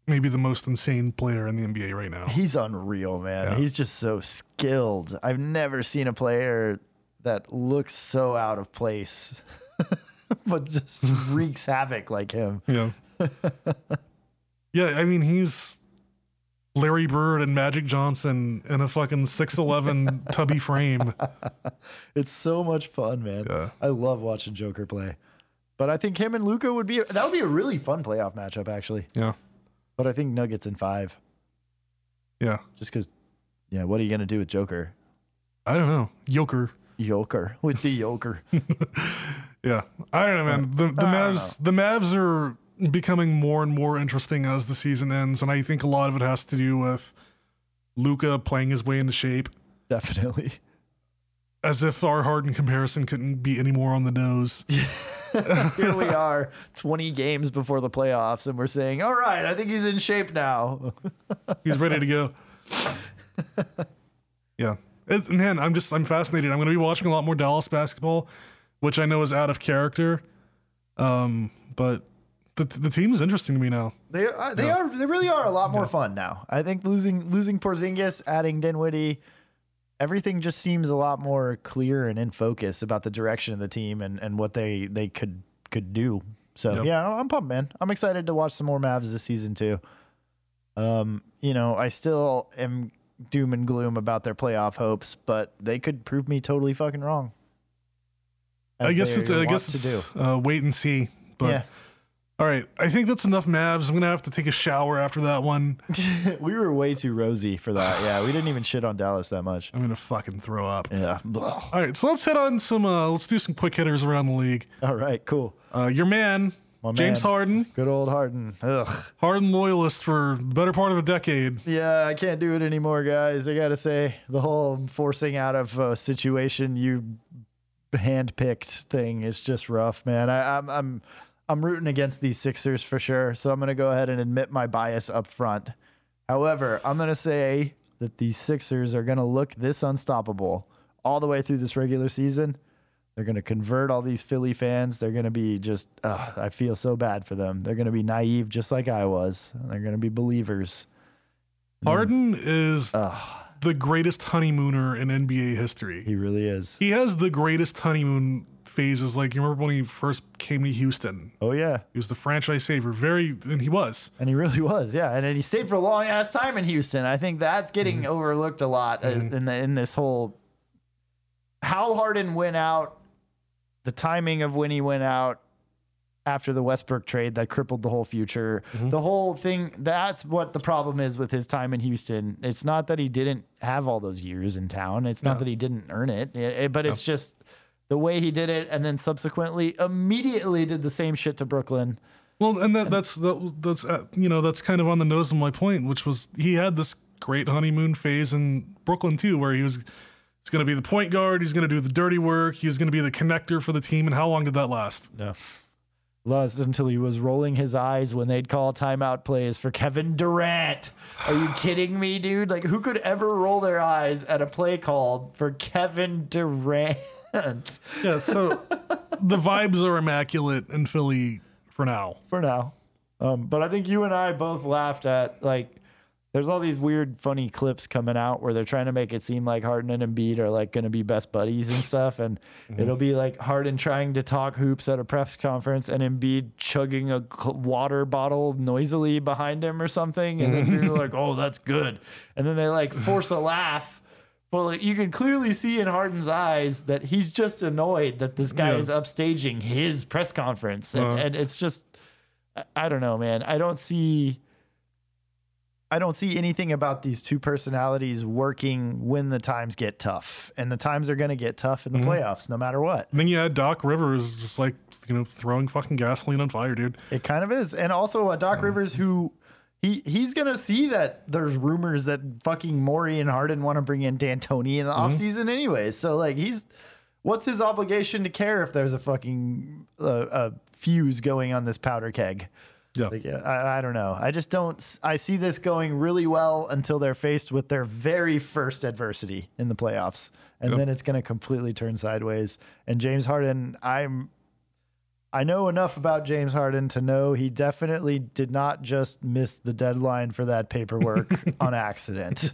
S2: maybe the most insane player in the NBA right now.
S1: He's unreal, man.
S2: Yeah.
S1: He's just so skilled. I've never seen a player that looks so out of place, but just wreaks havoc like him.
S2: Yeah. yeah, I mean he's Larry Bird and Magic Johnson in a fucking 6'11 tubby frame.
S1: It's so much fun, man.
S2: Yeah.
S1: I love watching Joker play. But I think him and Luka would be that would be a really fun playoff matchup, actually.
S2: Yeah.
S1: But I think Nuggets in five,
S2: Yeah.
S1: just because. Yeah, what are you gonna do with Joker?
S2: I don't know. Joker.
S1: Joker with the Joker.
S2: Yeah. I don't know, man. Uh, the
S1: the don't
S2: Mavs the Mavs are becoming more and more interesting as the season ends, and I think a lot of it has to do with Luka playing his way into shape.
S1: Definitely.
S2: As if our Harden comparison couldn't be any more on the nose.
S1: Here we are, 20 games before the playoffs, and we're saying, all right, I think he's in shape now.
S2: He's ready to go. yeah. It, man, I'm just I'm fascinated. I'm going to be watching a lot more Dallas basketball, which I know is out of character. Um, but the the team is interesting to me now.
S1: They are, they are they really are a lot more fun now. I think losing losing Porzingis, adding Dinwiddie, everything just seems a lot more clear and in focus about the direction of the team and, and what they they could could do. So
S2: Yep.
S1: yeah, I'm pumped, man. I'm excited to watch some more Mavs this season too. Um, you know, I still am doom and gloom about their playoff hopes, but they could prove me totally fucking wrong.
S2: I guess it's I guess
S1: to do.
S2: it's uh, wait and see. But
S1: Yeah.
S2: All right, I think that's enough Mavs. I'm gonna have to take a shower after that one.
S1: we were way too rosy for that. Yeah, we didn't even shit on Dallas that much.
S2: I'm gonna fucking throw up.
S1: Yeah.
S2: All right, so let's hit on some. Uh, let's do some quick hitters around the league.
S1: All right, cool.
S2: Uh, your man,
S1: My
S2: James
S1: man.
S2: Harden,
S1: Good old Harden. Ugh.
S2: Harden loyalist for the better part of a decade.
S1: Yeah, I can't do it anymore, guys. I gotta say, the whole forcing out of a situation you handpicked thing is just rough, man. I, I'm I'm I'm rooting against these Sixers for sure. So I'm gonna go ahead and admit my bias up front. However, I'm gonna say that these Sixers are gonna look this unstoppable all the way through this regular season. They're going to convert all these Philly fans. They're going to be just, ugh, I feel so bad for them. They're going to be naive just like I was. They're going to be believers.
S2: Harden is
S1: Ugh,
S2: the greatest honeymooner in NBA history.
S1: he really is.
S2: He has the greatest honeymoon phases. Like you remember when he first came to Houston?
S1: Oh, yeah.
S2: He was the franchise saver. Very, and he was.
S1: And he really was, yeah. And he stayed for a long ass time in Houston. I think that's getting mm-hmm. overlooked a lot uh, mm-hmm. in the in this whole how Harden went out, the timing of when he went out after the Westbrook trade that crippled the whole future. Mm-hmm. The whole thing that's what the problem is with his time in Houston. It's not that he didn't have all those years in town. It's not
S2: No.
S1: that he didn't earn it, It- it- but it's just the way he did it and then subsequently immediately did the same shit to Brooklyn.
S2: Well, and that, that's that, that's uh, you know that's kind of on the nose of my point, which was he had this great honeymoon phase in Brooklyn too, where he was he's going to be the point guard, he's going to do the dirty work, he was going to be the connector for the team. And how long did that last?
S1: No. Last until he was rolling his eyes when they'd call timeout plays for Kevin Durant. Are you kidding me, dude? Like, who could ever roll their eyes at a play called for Kevin Durant?
S2: Yeah, so the vibes are immaculate in Philly for now.
S1: For now. Um, but I think you and I both laughed at, like, there's all these weird, funny clips coming out where they're trying to make it seem like Harden and Embiid are, like, going to be best buddies and stuff. And it'll be like Harden trying to talk hoops at a press conference and Embiid chugging a water bottle noisily behind him or something. And then you're like, oh, that's good. And then they, like, force a laugh. But like, you can clearly see in Harden's eyes that he's just annoyed that this guy
S2: Yeah.
S1: is upstaging his press conference. And,
S2: Uh-huh.
S1: and it's just, I- I don't know, man. I don't see. I don't see anything about these two personalities working when the times get tough, and the times are going to get tough in the playoffs, no matter what.
S2: And then you had Doc Rivers just like you know throwing fucking gasoline on fire, dude.
S1: It kind of is, and also uh, Doc Rivers, who he he's going to see that there's rumors that fucking Morey and Harden want to bring in D'Antoni in the offseason anyway. So like he's what's his obligation to care if there's a fucking uh, a fuse going on this powder keg?
S2: Yeah.
S1: Like, I, I don't know. I just don't. I see this going really well until they're faced with their very first adversity in the playoffs, and
S2: Yep.
S1: then it's going to completely turn sideways. And James Harden, I'm. I know enough about James Harden to know he definitely did not just miss the deadline for that paperwork on accident.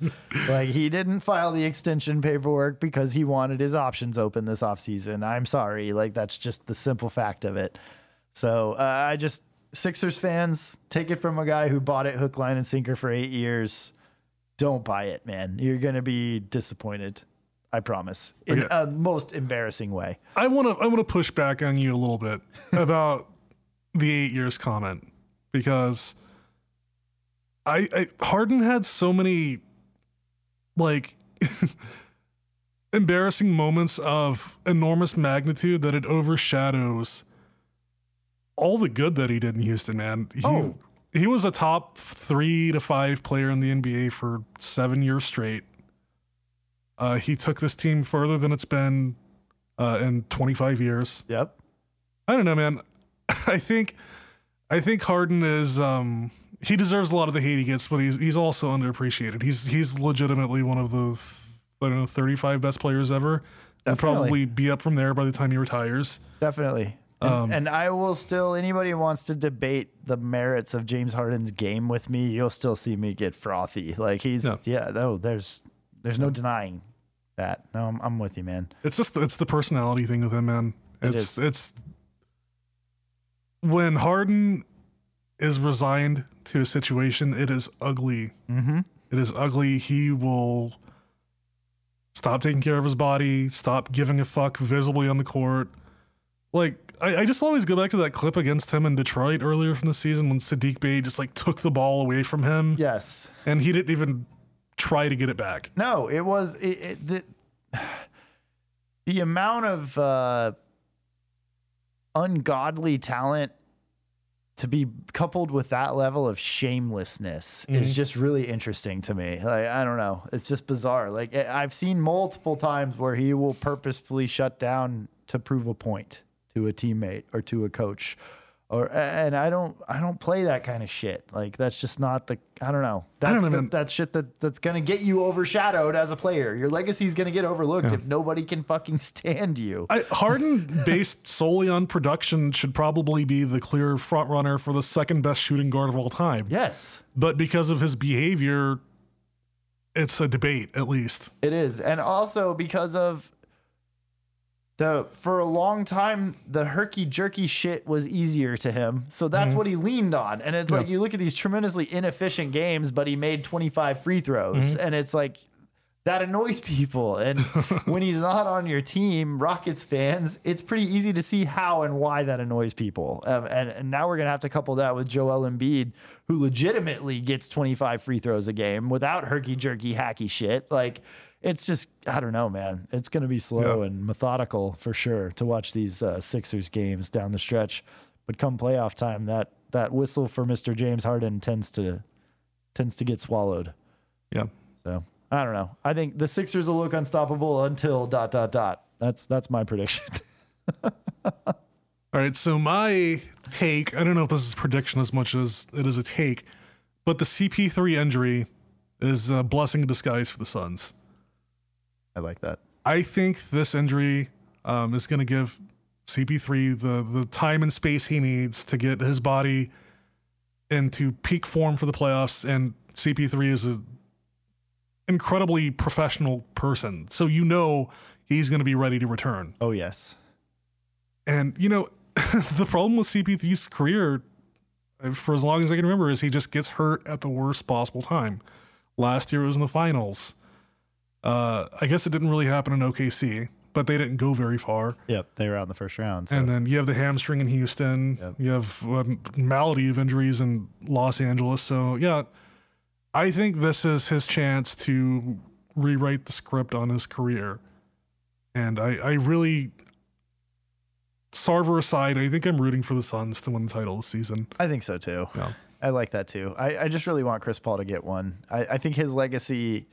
S1: Like he didn't file the extension paperwork because he wanted his options open this offseason. I'm sorry. Like that's just the simple fact of it. So uh, I just Sixers fans take it from a guy who bought it hook, line, and sinker for eight years. Don't buy it, man. You're gonna be disappointed. I promise. In
S2: Okay.
S1: a most embarrassing way.
S2: I want to I want to push back on you a little bit about the eight years comment because I, I Harden had so many like embarrassing moments of enormous magnitude that it overshadows all the good that he did in Houston, man. He,
S1: Oh.
S2: he was a top three to five player in the NBA for seven years straight. Uh, he took this team further than it's been uh, in 25 years.
S1: Yep.
S2: I don't know, man. I think I think Harden is um, he deserves a lot of the hate he gets, but he's he's also underappreciated. He's he's legitimately one of the I don't know 35 best players ever. And
S1: Definitely.
S2: probably be up from there by the time he retires.
S1: Definitely. And, and I will still anybody wants to debate the merits of James Harden's game with me, you'll still see me get frothy. Like he's
S2: Yeah.
S1: yeah, no, there's there's no denying that. No, I'm, I'm with you, man.
S2: It's just it's the personality thing with him, man.
S1: It
S2: It's it's when Harden is resigned to a situation, it is ugly.
S1: Mm-hmm.
S2: It is ugly. He will stop taking care of his body, stop giving a fuck visibly on the court. Like I, I just always go back to that clip against him in Detroit earlier from the season when Saddiq Bey just like took the ball away from him
S1: Yes.
S2: and he didn't even try to get it back.
S1: No, it was it, it, the the amount of uh, ungodly talent to be coupled with that level of shamelessness is just really interesting to me. Like I don't know, it's just bizarre. Like I've seen multiple times where he will purposefully shut down to prove a point to a teammate or to a coach. Or and I don't I don't play that kind of shit. Like that's just not the I don't know. That's
S2: don't know,
S1: the- that shit that that's gonna get you overshadowed as a player. Your legacy's gonna get overlooked if nobody can fucking stand you.
S2: I, Harden, based solely on production, should probably be the clear front runner for the second best shooting guard of all time.
S1: yes,
S2: But because of his behavior, it's a debate, at least.
S1: it is, and also because of the for a long time the herky jerky shit was easier to him, so that's what he leaned on. And it's like you look at these tremendously inefficient games, but he made twenty five free throws, and it's like. That annoys people. And when he's not on your team, Rockets fans, it's pretty easy to see how and why that annoys people. Um, and, and now we're going to have to couple that with Joel Embiid, who legitimately gets 25 free throws a game without herky jerky hacky shit. Like, it's just, I don't know, man. It's going to be slow
S2: Yeah.
S1: and methodical for sure to watch these uh, Sixers games down the stretch. But come playoff time, that that whistle for Mr. James Harden tends to tends to get swallowed.
S2: Yeah.
S1: So I don't know. I think the Sixers will look unstoppable until dot dot dot. That's that's my prediction.
S2: All right. So, my take I don't know if this is prediction as much as it is a take, but the CP3 injury is a blessing in disguise for the Suns.
S1: I like that.
S2: I think this injury um, is going to give CP3 the the time and space he needs to get his body into peak form for the playoffs. And CP3 is an incredibly professional person, so you know he's going to be ready to return.
S1: Oh yes.
S2: And you know the problem with CP3's career, uh, for as long as I can remember, is he just gets hurt at the worst possible time. Last year it was in the finals. Uh, I guess it didn't really happen in OKC, but they didn't go very far.
S1: Yep. They were out in the first round. So.
S2: And then you have the hamstring in Houston.
S1: Yep.
S2: You have a malady of injuries in Los Angeles. So yeah, I think this is his chance to rewrite the script on his career. And I, I really, Sarver aside, I think I'm rooting for the Suns to win the title this season.
S1: I think so too.
S2: Yeah.
S1: I like that too. I, I just really want Chris Paul to get one. I, I think his legacy,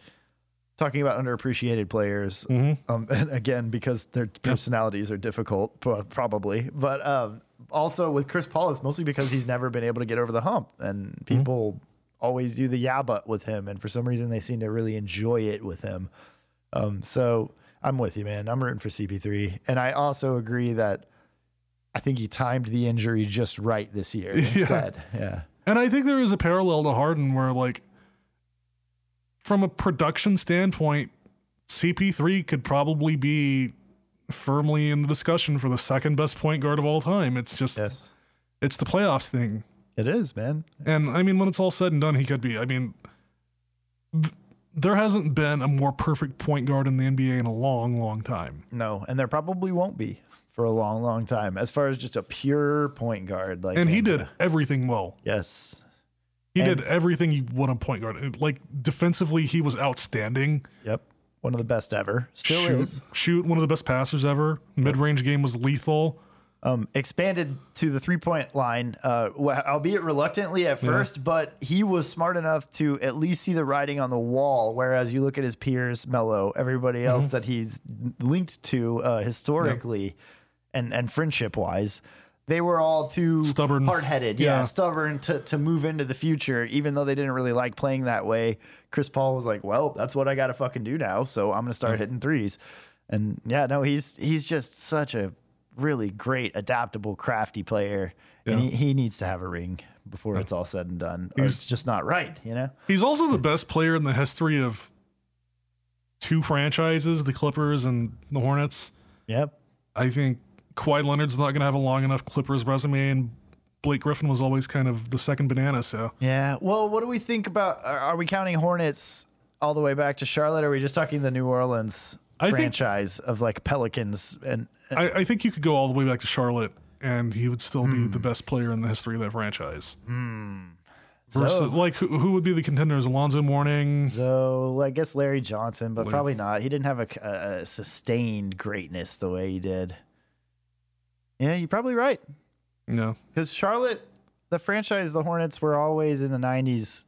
S1: talking about underappreciated players, um, and again, because their personalities are difficult, probably, but um, also with Chris Paul, it's mostly because he's never been able to get over the hump. And people always do the yeah, but with him. And for some reason, they seem to really enjoy it with him. Um, so I'm with you, man. I'm rooting for CP3. And I also agree that I think he timed the injury just right this year instead. yeah.
S2: And I think there is a parallel to Harden where, like, from a production standpoint, CP3 could probably be firmly in the discussion for the second best point guard of all time. It's just,
S1: Yes.
S2: it's the playoffs thing.
S1: It is, man.
S2: And I mean, when it's all said and done, he could be. I mean, th- there hasn't been a more perfect point guard in the NBA in a long, long time.
S1: No, and there probably won't be for a long, long time. As far as just a pure point guard, like
S2: And he
S1: him.
S2: did everything well.
S1: Yes.
S2: He
S1: And-
S2: did everything you want a point guard. Like defensively, he was outstanding.
S1: Yep. One of the best ever. Still
S2: shoot,
S1: is.
S2: shoot, one of the best passers ever. Mid range game was lethal.
S1: Um, expanded to the three point line, uh, albeit reluctantly at first, but he was smart enough to at least see the writing on the wall. Whereas you look at his peers, Melo, everybody
S2: Mm-hmm.
S1: else that he's linked to uh, historically and, and friendship wise, they were all too
S2: Stubborn.
S1: hard headed. Yeah,
S2: Yeah.
S1: stubborn to, to move into the future, even though they didn't really like playing that way. Chris Paul was like, well, that's what I got to fucking do now. So I'm to start hitting threes. And yeah, no, he's he's just such a really great, adaptable, crafty player, and
S2: Yeah.
S1: he, he needs to have a ring before it's all said and done. Or it's just not right, you know.
S2: He's also the best player in the history of two franchises, the Clippers and the Hornets.
S1: Yep.
S2: I think Kawhi Leonard's not going to have a long enough Clippers resume, and Blake Griffin was always kind of the second banana. So
S1: Yeah. Well, what do we think about? Are, we counting Hornets all the way back to Charlotte? Or are we just talking the New Orleans
S2: I think-
S1: franchise of like Pelicans and?
S2: I, I think you could go all the way back to Charlotte, and he would still be
S1: Hmm.
S2: the best player in the history of that franchise. Versus,
S1: So,
S2: like, who, who would be the contenders? Alonzo Mourning.
S1: so I guess Larry Johnson, but probably not. He didn't have a, a sustained greatness the way he did. Yeah, you're probably right.
S2: No,
S1: Because Charlotte, the franchise, the Hornets were always in the '90s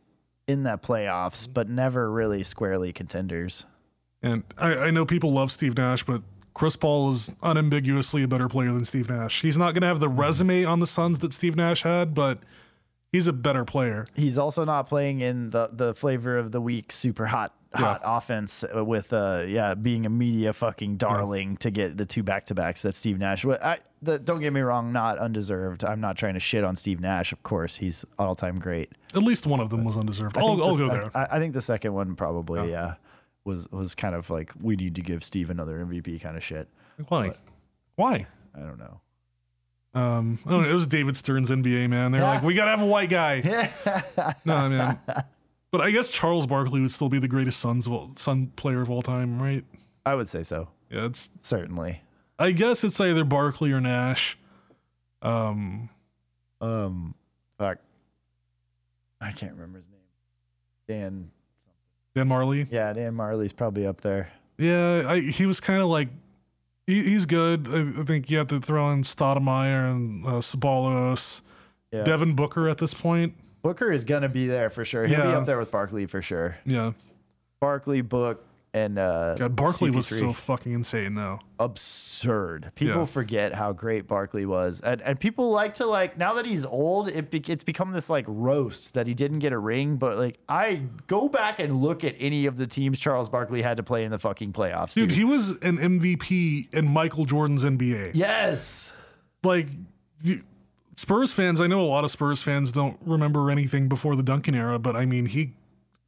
S1: in the playoffs, but never really squarely contenders.
S2: and I, I know people love Steve Nash, but Chris Paul is unambiguously a better player than Steve Nash. He's not going to have the resume on the Suns that Steve Nash had, but he's a better player.
S1: He's also not playing in the the flavor of the week, super hot hot offense uh, with uh yeah being a media fucking darling to get the two back to backs that Steve Nash. I the, don't get me wrong, not undeserved. I'm not trying to shit on Steve Nash. Of course, he's all time great.
S2: At least one of them was undeserved. I'll, I'll
S1: the-
S2: go there.
S1: I, I think the second one probably yeah. was was kind of like we need to give Steve another MVP kind of shit.
S2: Why? Why?
S1: I don't know.
S2: Um, I don't know, it was David Stern's NBA man. They're like, we gotta have a white guy. no, man. But I guess Charles Barkley would still be the greatest Suns of all, Sun player of all time, right?
S1: I would say so.
S2: Yeah, it's.
S1: Certainly.
S2: I guess it's either Barkley or Nash. Um,
S1: Um, fuck. I can't remember his name. Dan.
S2: Dan Majerle.
S1: Yeah, Dan Majerle's probably up there.
S2: Yeah, I, he was kind of like. He, he's good. I, I think you have to throw in Stoudemire and uh, Sabalos,
S1: Yeah.
S2: Devin Booker at this point.
S1: Booker is gonna be there for sure. He'll be up there with Barkley for sure.
S2: Yeah,
S1: Barkley, Book, and uh,
S2: God, Barkley was
S1: CP3.
S2: so fucking insane though.
S1: absurd. People
S2: Yeah.
S1: forget how great Barkley was, and and people like to like now that he's old, it be, it's become this like roast that he didn't get a ring. But like I go back and look at any of the teams Charles Barkley had to play in the fucking playoffs,
S2: Dude,
S1: dude.
S2: he was an MVP in Michael Jordan's NBA.
S1: yes,
S2: like you- Spurs fans, I know a lot of Spurs fans don't remember anything before the Duncan era, but I mean, he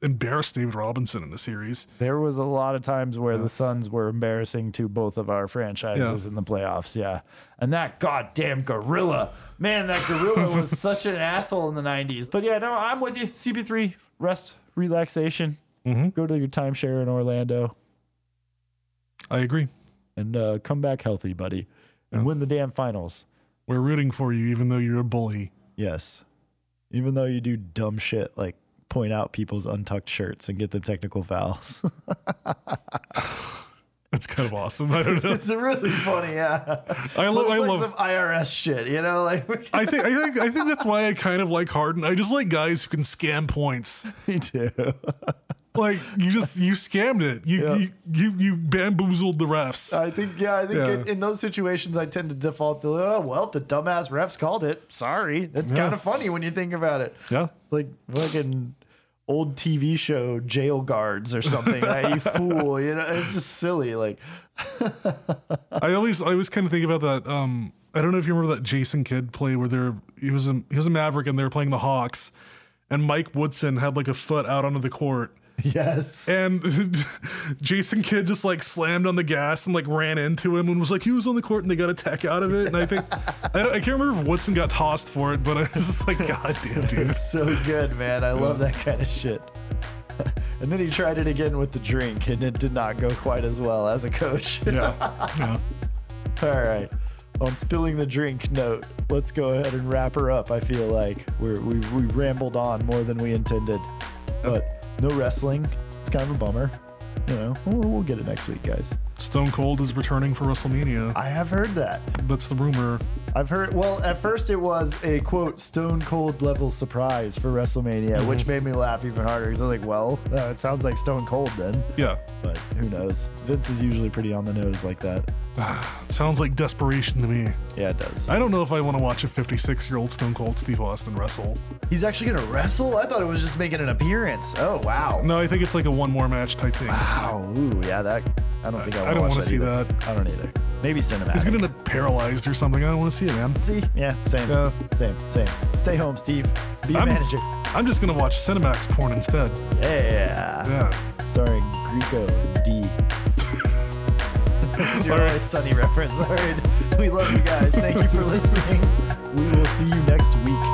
S2: embarrassed David Robinson in the series.
S1: there was a lot of times where the Suns were embarrassing to both of our franchises
S2: Yeah.
S1: in the playoffs. Yeah, and that goddamn gorilla, man, that gorilla was such an asshole in the '90s. But yeah, no, I'm with you. CP3, rest, relaxation.
S2: Mhm.
S1: Go to your timeshare in Orlando.
S2: I agree.
S1: and uh, come back healthy, buddy, and win the damn finals.
S2: We're rooting for you, even though you're a bully.
S1: Yes, even though you do dumb shit like point out people's untucked shirts and get them technical fouls.
S2: That's kind of awesome. I don't know.
S1: it's really funny, yeah.
S2: I love. I
S1: like
S2: love.
S1: some IRS shit, you know, like
S2: I think. I think. I think that's why I kind of like Harden. I just like guys who can scam points.
S1: me too.
S2: Like you just you scammed it. You
S1: Yeah.
S2: you, you you bamboozled the refs.
S1: I think, yeah, I think
S2: Yeah.
S1: In, in those situations, I tend to default to, oh, well, the dumbass refs called it. Sorry, that's kind of funny when you think about it.
S2: yeah.
S1: It's like fucking old TV show jail guards or something. right? You fool, you know, it's just silly. Like,
S2: I always I always kind of think about that. Um, I don't know if you remember that Jason Kidd play where they're he was a he was a Maverick and they were playing the Hawks, and Mike Woodson had like a foot out onto the court,
S1: yes.
S2: and Jason Kidd just like slammed on the gas and like ran into him and was like he was on the court and they got a tech out of it. And I think I, I can't remember if Woodson got tossed for it, but I was just like God damn dude.
S1: It's so good, man. I love that kind of shit. and then he tried it again with the drink, and it did not go quite as well as a coach.
S2: Yeah, yeah.
S1: All right. On spilling the drink note, let's go ahead and wrap her up. I feel like we're, we we rambled on more than we intended, but no wrestling. It's kind of a bummer. You know, we'll, we'll get it next week, guys.
S2: Stone Cold is returning for WrestleMania.
S1: I have heard that.
S2: That's the rumor.
S1: I've heard. Well, at first it was a quote Stone Cold level surprise for WrestleMania, which made me laugh even harder. Because I was like, well, uh, it sounds like Stone Cold then,
S2: Yeah,
S1: but who knows? Vince is usually pretty on the nose like that.
S2: sounds like desperation to me.
S1: Yeah, it does.
S2: I don't know if I want to watch a 56 year old Stone Cold Steve Austin wrestle.
S1: He's actually gonna wrestle. I thought it was just making an appearance. Oh wow.
S2: No, I think it's like a one more match type thing.
S1: Wow. Ooh, yeah. That I don't think I,
S2: I don't
S1: watch
S2: wanna see
S1: either.
S2: that.
S1: I don't either. Maybe cinematic.
S2: He's gonna end up paralyzed or something. I don't want to see it, man.
S1: See? Yeah, same.
S2: Yeah.
S1: Same, same. Stay home, Steve. Be a
S2: I'm-
S1: manager.
S2: I'm just gonna watch Cinemax porn instead.
S1: Yeah.
S2: Yeah.
S1: Starring Greco D. Your
S2: All right.
S1: always sunny reference. All right. We love you guys. Thank you for listening. We will see you next week.